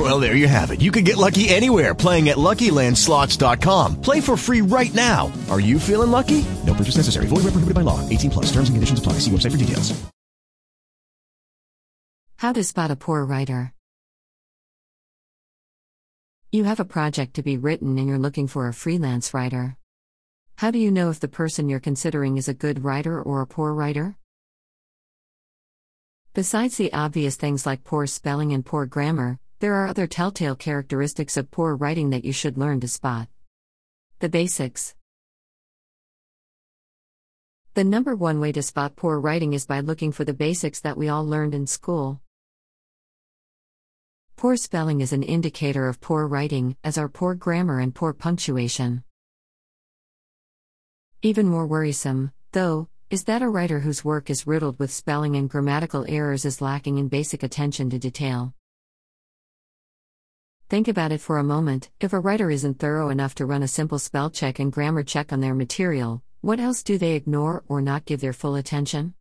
Well, there you have it. You can get lucky anywhere playing at LuckyLandSlots.com. Play for free right now. Are you feeling lucky? No purchase necessary. Void where prohibited by law. 18 plus. Terms and conditions apply. See website for details. How to spot a poor writer. You have a project to be written and you're looking for a freelance writer. How do you know if the person you're considering is a good writer or a poor writer? Besides the obvious things like poor spelling and poor grammar, there are other telltale characteristics of poor writing that you should learn to spot. The basics. The number one way to spot poor writing is by looking for the basics that we all learned in school. Poor spelling is an indicator of poor writing, as are poor grammar and poor punctuation. Even more worrisome, though, is that a writer whose work is riddled with spelling and grammatical errors is lacking in basic attention to detail. Think about it for a moment if a writer isn't thorough enough to run a simple spell check and grammar check on their material, what else do they ignore or not give their full attention?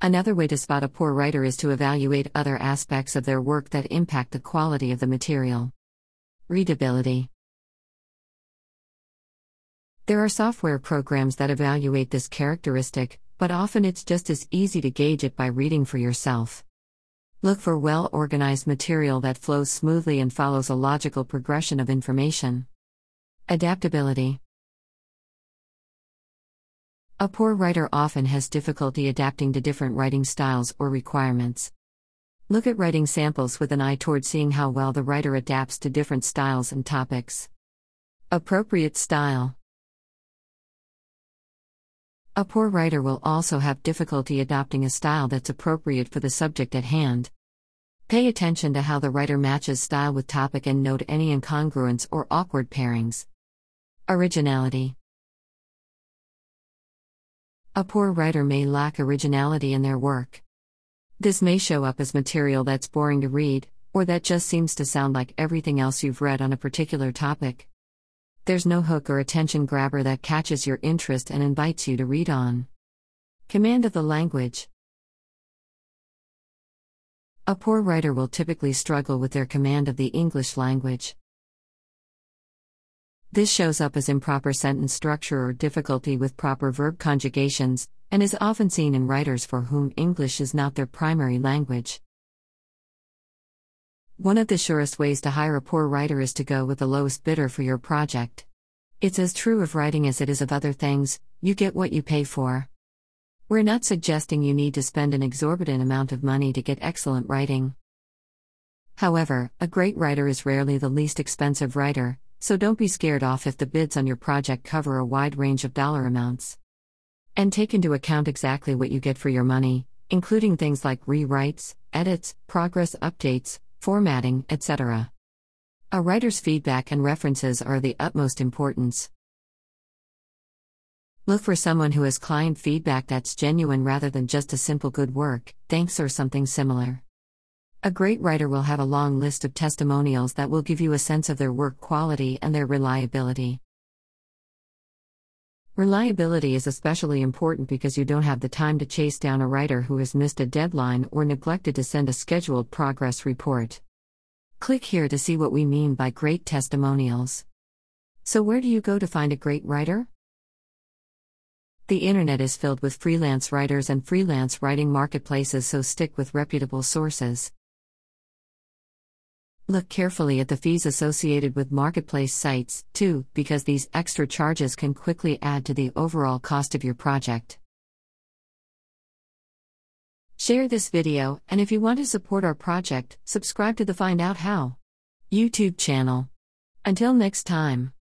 Another way to spot a poor writer is to evaluate other aspects of their work that impact the quality of the material. Readability. There are software programs that evaluate this characteristic, but often it's just as easy to gauge it by reading for yourself. Look for well organized material that flows smoothly and follows a logical progression of information. Adaptability. A poor writer often has difficulty adapting to different writing styles or requirements. Look at writing samples with an eye toward seeing how well the writer adapts to different styles and topics. Appropriate style. A poor writer will also have difficulty adopting a style that's appropriate for the subject at hand. Pay attention to how the writer matches style with topic and note any incongruence or awkward pairings. Originality. A poor writer may lack originality in their work. This may show up as material that's boring to read, or that just seems to sound like everything else you've read on a particular topic. There's no hook or attention grabber that catches your interest and invites you to read on. Command of the language. A poor writer will typically struggle with their command of the English language. This shows up as improper sentence structure or difficulty with proper verb conjugations, and is often seen in writers for whom English is not their primary language. One of the surest ways to hire a poor writer is to go with the lowest bidder for your project. It's as true of writing as it is of other things, you get what you pay for. We're not suggesting you need to spend an exorbitant amount of money to get excellent writing. However, a great writer is rarely the least expensive writer, so don't be scared off if the bids on your project cover a wide range of dollar amounts. And take into account exactly what you get for your money, including things like rewrites, edits, progress updates, formatting, etc. A writer's feedback and references are of the utmost importance. Look for someone who has client feedback that's genuine rather than just a simple good work, thanks, or something similar. A great writer will have a long list of testimonials that will give you a sense of their work quality and their reliability. Reliability is especially important because you don't have the time to chase down a writer who has missed a deadline or neglected to send a scheduled progress report. Click here to see what we mean by great testimonials. So, where do you go to find a great writer? The internet is filled with freelance writers and freelance writing marketplaces, so stick with reputable sources. Look carefully at the fees associated with marketplace sites, too, because these extra charges can quickly add to the overall cost of your project. Share this video, and if you want to support our project, subscribe to the Find Out How YouTube channel. Until next time.